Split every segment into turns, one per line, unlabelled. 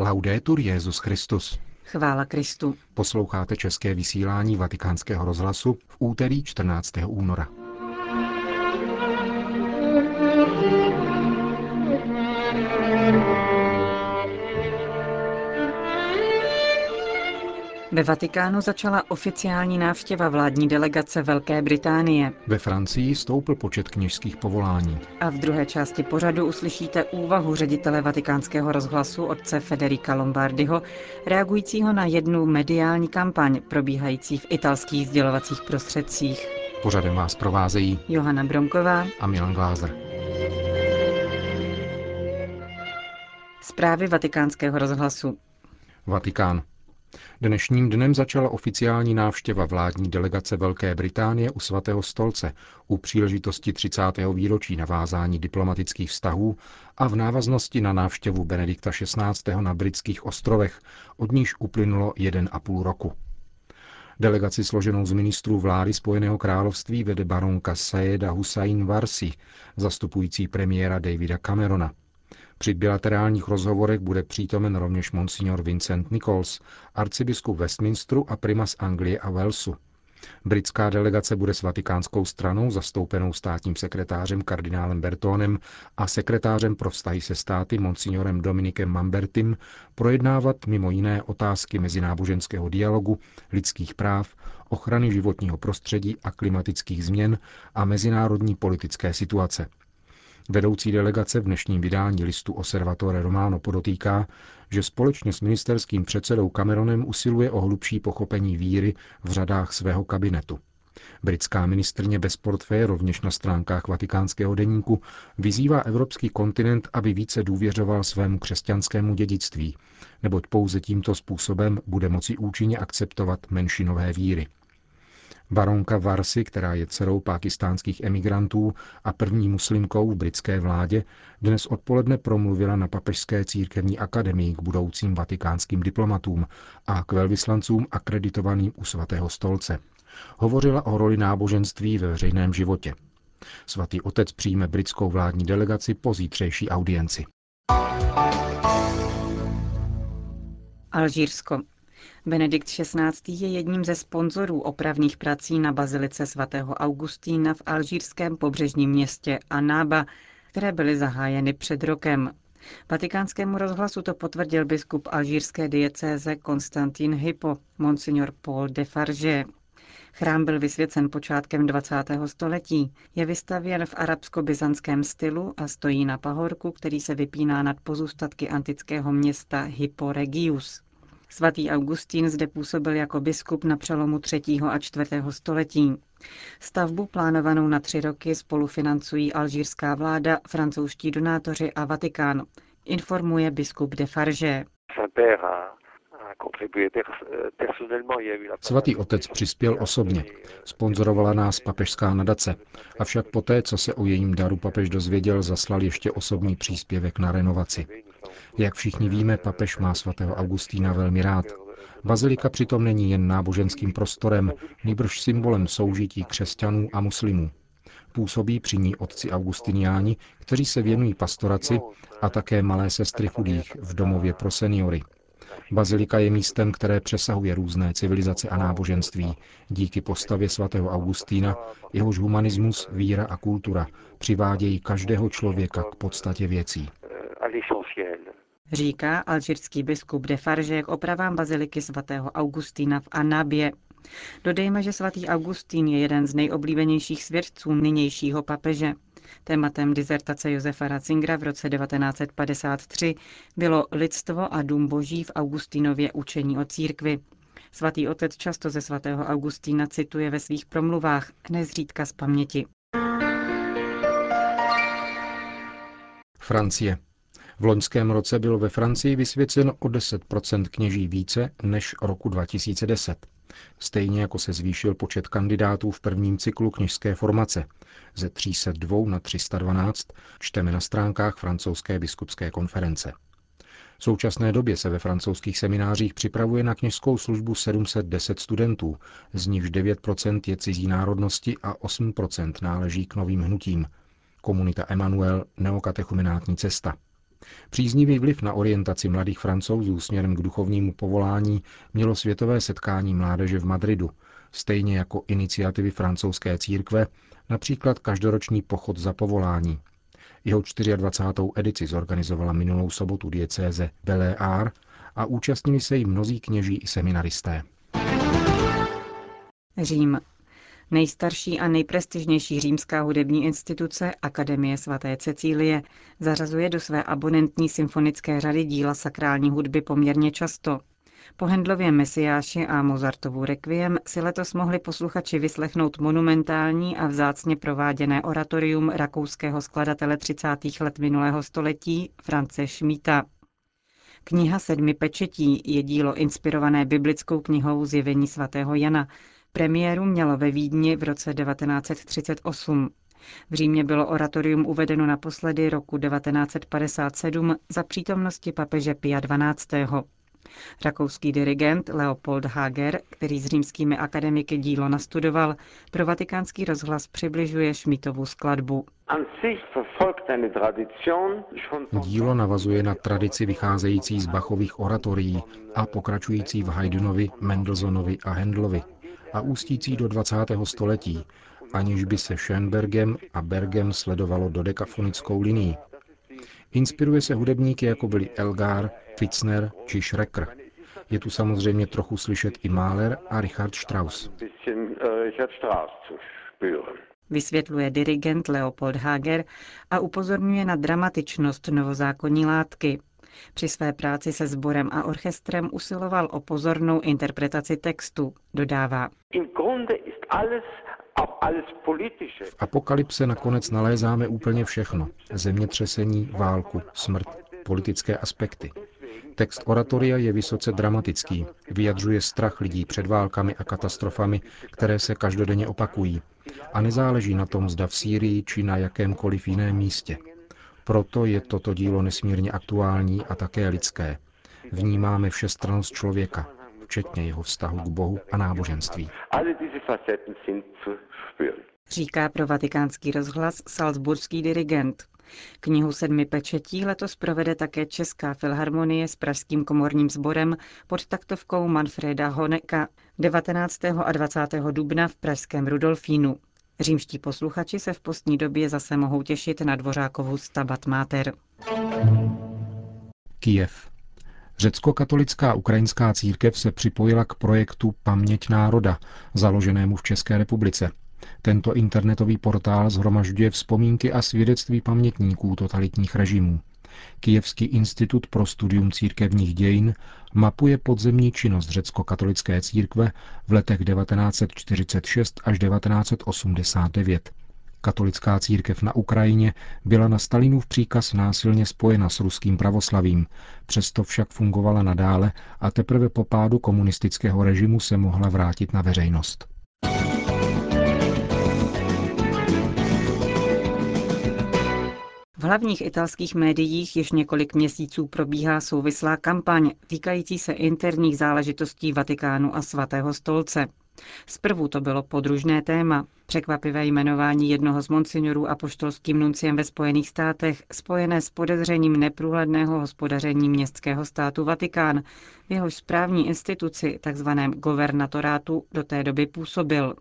Laudetur Jezus Christus.
Chvála Kristu.
Posloucháte české vysílání Vatikánského rozhlasu v úterý 14. února.
Ve Vatikánu začala oficiální návštěva vládní delegace Velké Británie.
Ve Francii stoupl počet kněžských povolání.
A v druhé části pořadu uslyšíte úvahu ředitele vatikánského rozhlasu otce Federica Lombardiho, reagujícího na jednu mediální kampaň probíhající v italských sdělovacích prostředcích.
Pořadem vás provázejí
Johana Bromková
a Milan Glázer.
Zprávy vatikánského rozhlasu.
Vatikán. Dnešním dnem začala oficiální návštěva vládní delegace Velké Británie u svatého stolce u příležitosti 30. výročí navázání diplomatických vztahů a v návaznosti na návštěvu Benedikta XVI. na britských ostrovech, od níž uplynulo jeden a půl roku. Delegaci složenou z ministrů vlády Spojeného království vede baronka Sayeda Hussain Varsi, zastupující premiéra Davida Camerona – při bilaterálních rozhovorech bude přítomen rovněž monsignor Vincent Nichols, arcibiskup Westminsteru a primas Anglie a Walesu. Britská delegace bude s vatikánskou stranou zastoupenou státním sekretářem kardinálem Bertónem a sekretářem pro vztahy se státy monsignorem Dominikem Mambertim projednávat mimo jiné otázky mezináboženského dialogu, lidských práv, ochrany životního prostředí a klimatických změn a mezinárodní politické situace. Vedoucí delegace v dnešním vydání listu Osservatore Romano podotýká, že společně s ministerským předsedou Cameronem usiluje o hlubší pochopení víry v řadách svého kabinetu. Britská ministrně bez portfeje rovněž na stránkách vatikánského deníku vyzývá evropský kontinent, aby více důvěřoval svému křesťanskému dědictví, neboť pouze tímto způsobem bude moci účinně akceptovat menšinové víry. Baronka Varsi, která je dcerou pakistánských emigrantů a první muslimkou v britské vládě, dnes odpoledne promluvila na Papežské církevní akademii k budoucím vatikánským diplomatům a k velvyslancům akreditovaným u svatého stolce. Hovořila o roli náboženství ve veřejném životě. Svatý otec přijme britskou vládní delegaci po zítřejší audienci.
Alžírsko. Benedikt XVI. je jedním ze sponzorů opravných prací na bazilice svatého Augustína v alžírském pobřežním městě Anába, které byly zahájeny před rokem. Vatikánskému rozhlasu to potvrdil biskup alžírské diecéze Konstantin Hippo, monsignor Paul de Farge. Chrám byl vysvěcen počátkem 20. století. Je vystavěn v arabsko-byzantském stylu a stojí na pahorku, který se vypíná nad pozůstatky antického města Hippo Regius. Svatý Augustín zde působil jako biskup na přelomu 3. a 4. století. Stavbu plánovanou na tři roky spolufinancují alžírská vláda, francouzští donátoři a Vatikán, informuje biskup de Farge.
Svatý otec přispěl osobně. Sponzorovala nás papežská nadace. Avšak poté, co se o jejím daru papež dozvěděl, zaslal ještě osobní příspěvek na renovaci. Jak všichni víme, papež má svatého Augustína velmi rád. Bazilika přitom není jen náboženským prostorem, nýbrž symbolem soužití křesťanů a muslimů. Působí při ní otci augustiniáni, kteří se věnují pastoraci a také malé sestry chudých v domově pro seniory. Bazilika je místem, které přesahuje různé civilizace a náboženství, díky postavě svatého Augustína, jehož humanismus, víra a kultura přivádějí každého člověka k podstatě věcí
říká alžírský biskup de Farge k opravám baziliky svatého Augustína v Anabě. Dodejme, že svatý Augustín je jeden z nejoblíbenějších svědců nynějšího papeže. Tématem dizertace Josefa Ratzingera v roce 1953 bylo lidstvo a dům boží v Augustinově učení o církvi. Svatý otec často ze svatého Augustína cituje ve svých promluvách, nezřídka z paměti.
Francie. V loňském roce bylo ve Francii vysvěceno o 10% kněží více než roku 2010. Stejně jako se zvýšil počet kandidátů v prvním cyklu kněžské formace ze 302 na 312, čteme na stránkách francouzské biskupské konference. V současné době se ve francouzských seminářích připravuje na kněžskou službu 710 studentů, z nichž 9% je cizí národnosti a 8% náleží k novým hnutím. Komunita Emanuel, neokatechumenátní cesta – Příznivý vliv na orientaci mladých francouzů směrem k duchovnímu povolání mělo světové setkání mládeže v Madridu, stejně jako iniciativy francouzské církve, například každoroční pochod za povolání. Jeho 24. edici zorganizovala minulou sobotu diecéze Beleár a účastnili se jí mnozí kněží i seminaristé.
Řím. Nejstarší a nejprestižnější římská hudební instituce, Akademie svaté Cecílie, zařazuje do své abonentní symfonické řady díla sakrální hudby poměrně často. Po Hendlově Mesiáši a Mozartovu Requiem si letos mohli posluchači vyslechnout monumentální a vzácně prováděné oratorium rakouského skladatele 30. let minulého století France Schmita. Kniha sedmi pečetí je dílo inspirované biblickou knihou Zjevení svatého Jana, Premiéru mělo ve Vídni v roce 1938. V Římě bylo oratorium uvedeno naposledy roku 1957 za přítomnosti papeže Pia XII. Rakouský dirigent Leopold Hager, který s římskými akademiky dílo nastudoval, pro vatikánský rozhlas přibližuje Šmitovu skladbu.
Dílo navazuje na tradici vycházející z Bachových oratorií a pokračující v Haydnovi, Mendelssohnovi a Hendlovi a ústící do 20. století, aniž by se Schönbergem a Bergem sledovalo do dekafonickou linii. Inspiruje se hudebníky, jako byli Elgar, Fitzner či Schrecker. Je tu samozřejmě trochu slyšet i Mahler a Richard Strauss.
Vysvětluje dirigent Leopold Hager a upozorňuje na dramatičnost novozákonní látky. Při své práci se sborem a orchestrem usiloval o pozornou interpretaci textu, dodává.
V apokalypse nakonec nalézáme úplně všechno. Zemětřesení, válku, smrt, politické aspekty. Text oratoria je vysoce dramatický, vyjadřuje strach lidí před válkami a katastrofami, které se každodenně opakují. A nezáleží na tom, zda v Sýrii či na jakémkoliv jiném místě. Proto je toto dílo nesmírně aktuální a také lidské. Vnímáme všestranost člověka, včetně jeho vztahu k Bohu a náboženství.
Říká pro vatikánský rozhlas salzburský dirigent. Knihu sedmi pečetí letos provede také Česká filharmonie s Pražským komorním sborem pod taktovkou Manfreda Honeka 19. a 20. dubna v Pražském Rudolfínu. Římští posluchači se v postní době zase mohou těšit na Dvořákovu Stabat Mater.
Kijev. Řecko-katolická ukrajinská církev se připojila k projektu Paměť národa, založenému v České republice. Tento internetový portál zhromažďuje vzpomínky a svědectví pamětníků totalitních režimů. Kijevský institut pro studium církevních dějin mapuje podzemní činnost řecko-katolické církve v letech 1946 až 1989. Katolická církev na Ukrajině byla na Stalinův příkaz násilně spojena s ruským pravoslavím, přesto však fungovala nadále a teprve po pádu komunistického režimu se mohla vrátit na veřejnost.
Hlavních italských médiích již několik měsíců probíhá souvislá kampaň týkající se interních záležitostí Vatikánu a svatého stolce. Zprvu to bylo podružné téma, překvapivé jmenování jednoho z monsignorů apoštolským nunciem ve Spojených státech, spojené s podezřením neprůhledného hospodaření městského státu Vatikán, v jehož správní instituci, takzvaném governatorátu, do té doby působil.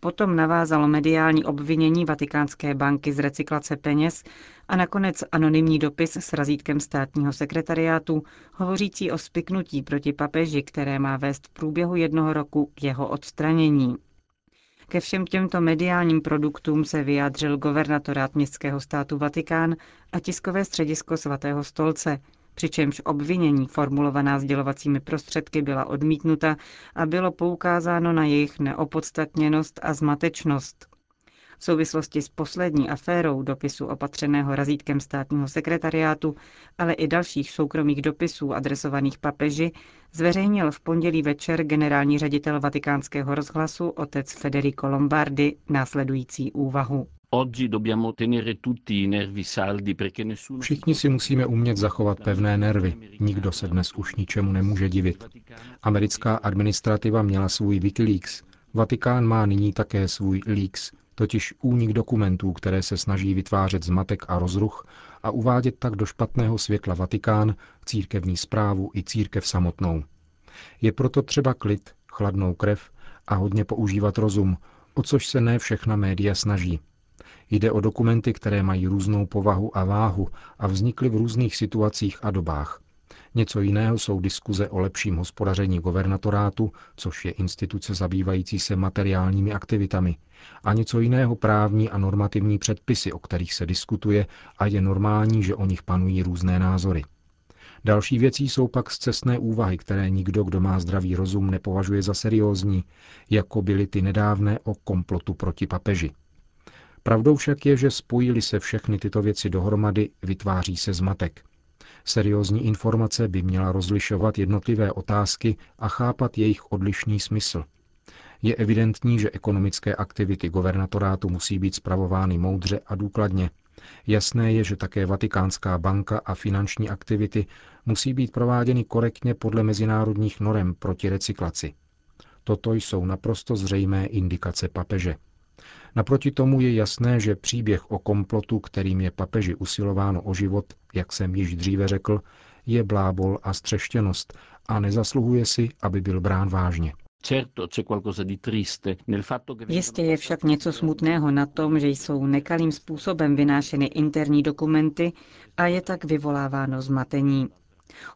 Potom navázalo mediální obvinění Vatikánské banky z recyklace peněz a nakonec anonymní dopis s razítkem státního sekretariátu, hovořící o spiknutí proti papeži, které má vést v průběhu jednoho roku k jeho odstranění. Ke všem těmto mediálním produktům se vyjádřil governatorát městského státu Vatikán a tiskové středisko svatého stolce, přičemž obvinění formulovaná sdělovacími prostředky byla odmítnuta a bylo poukázáno na jejich neopodstatněnost a zmatečnost. V souvislosti s poslední aférou dopisu opatřeného razítkem státního sekretariátu, ale i dalších soukromých dopisů adresovaných papeži, zveřejnil v pondělí večer generální ředitel vatikánského rozhlasu otec Federico Lombardi následující úvahu.
Všichni si musíme umět zachovat pevné nervy. Nikdo se dnes už ničemu nemůže divit. Americká administrativa měla svůj Wikileaks. Vatikán má nyní také svůj Leaks, totiž únik dokumentů, které se snaží vytvářet zmatek a rozruch a uvádět tak do špatného světla Vatikán, církevní zprávu i církev samotnou. Je proto třeba klid, chladnou krev a hodně používat rozum, o což se ne všechna média snaží. Jde o dokumenty, které mají různou povahu a váhu a vznikly v různých situacích a dobách. Něco jiného jsou diskuze o lepším hospodaření governatorátu, což je instituce zabývající se materiálními aktivitami, a něco jiného právní a normativní předpisy, o kterých se diskutuje a je normální, že o nich panují různé názory. Další věcí jsou pak zcestné úvahy, které nikdo, kdo má zdravý rozum, nepovažuje za seriózní, jako byly ty nedávné o komplotu proti papeži. Pravdou však je, že spojili se všechny tyto věci dohromady, vytváří se zmatek. Seriózní informace by měla rozlišovat jednotlivé otázky a chápat jejich odlišný smysl. Je evidentní, že ekonomické aktivity governatorátu musí být spravovány moudře a důkladně. Jasné je, že také Vatikánská banka a finanční aktivity musí být prováděny korektně podle mezinárodních norem proti recyklaci. Toto jsou naprosto zřejmé indikace papeže. Naproti tomu je jasné, že příběh o komplotu, kterým je papeži usilováno o život, jak jsem již dříve řekl, je blábol a střeštěnost a nezasluhuje si, aby byl brán vážně.
Jistě je však něco smutného na tom, že jsou nekalým způsobem vynášeny interní dokumenty a je tak vyvoláváno zmatení.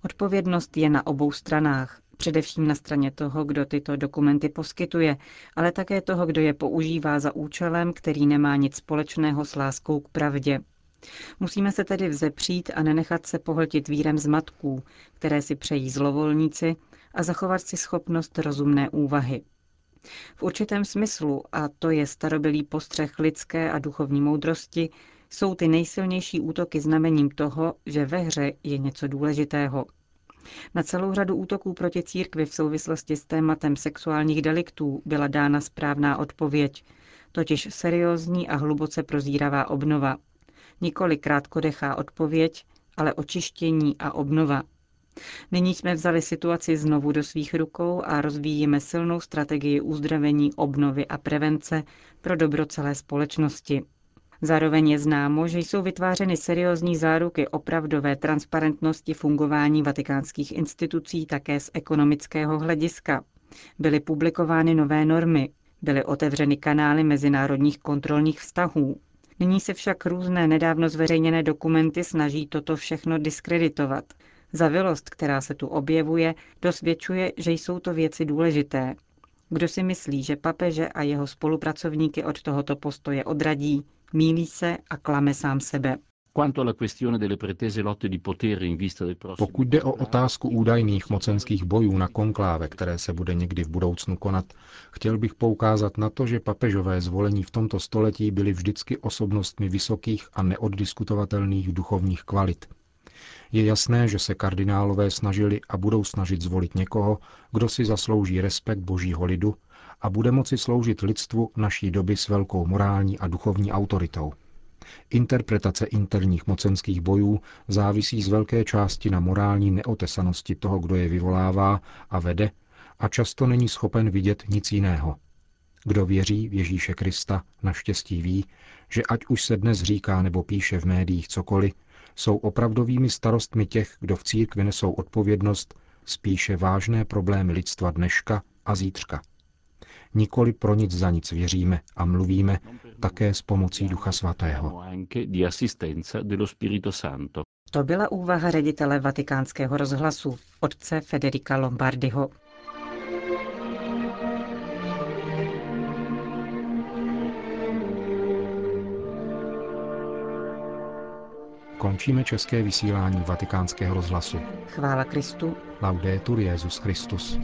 Odpovědnost je na obou stranách, především na straně toho, kdo tyto dokumenty poskytuje, ale také toho, kdo je používá za účelem, který nemá nic společného s láskou k pravdě. Musíme se tedy vzepřít a nenechat se pohltit vírem zmatků, které si přejí zlovolníci, a zachovat si schopnost rozumné úvahy. V určitém smyslu, a to je starobilý postřeh lidské a duchovní moudrosti, jsou ty nejsilnější útoky znamením toho, že ve hře je něco důležitého. Na celou řadu útoků proti církvi v souvislosti s tématem sexuálních deliktů byla dána správná odpověď, totiž seriózní a hluboce prozíravá obnova. Nikoli krátkodechá odpověď, ale očištění a obnova. Nyní jsme vzali situaci znovu do svých rukou a rozvíjíme silnou strategii uzdravení, obnovy a prevence pro dobro celé společnosti. Zároveň je známo, že jsou vytvářeny seriózní záruky opravdové transparentnosti fungování vatikánských institucí také z ekonomického hlediska. Byly publikovány nové normy, byly otevřeny kanály mezinárodních kontrolních vztahů. Nyní se však různé nedávno zveřejněné dokumenty snaží toto všechno diskreditovat. Zavilost, která se tu objevuje, dosvědčuje, že jsou to věci důležité. Kdo si myslí, že papeže a jeho spolupracovníky od tohoto postoje odradí, mílí se a klame sám sebe.
Pokud jde o otázku údajných mocenských bojů na konkláve, které se bude někdy v budoucnu konat, chtěl bych poukázat na to, že papežové zvolení v tomto století byli vždycky osobnostmi vysokých a neoddiskutovatelných duchovních kvalit. Je jasné, že se kardinálové snažili a budou snažit zvolit někoho, kdo si zaslouží respekt božího lidu a bude moci sloužit lidstvu naší doby s velkou morální a duchovní autoritou. Interpretace interních mocenských bojů závisí z velké části na morální neotesanosti toho, kdo je vyvolává a vede, a často není schopen vidět nic jiného. Kdo věří v Ježíše Krista, naštěstí ví, že ať už se dnes říká nebo píše v médiích cokoliv, jsou opravdovými starostmi těch, kdo v církvi nesou odpovědnost, spíše vážné problémy lidstva dneška a zítřka. Nikoli pro nic za nic věříme a mluvíme také s pomocí Ducha Svatého.
To byla úvaha ředitele vatikánského rozhlasu, otce Federica Lombardiho.
Končíme české vysílání vatikánského rozhlasu.
Chvála Kristu.
Laudetur Jezus Christus.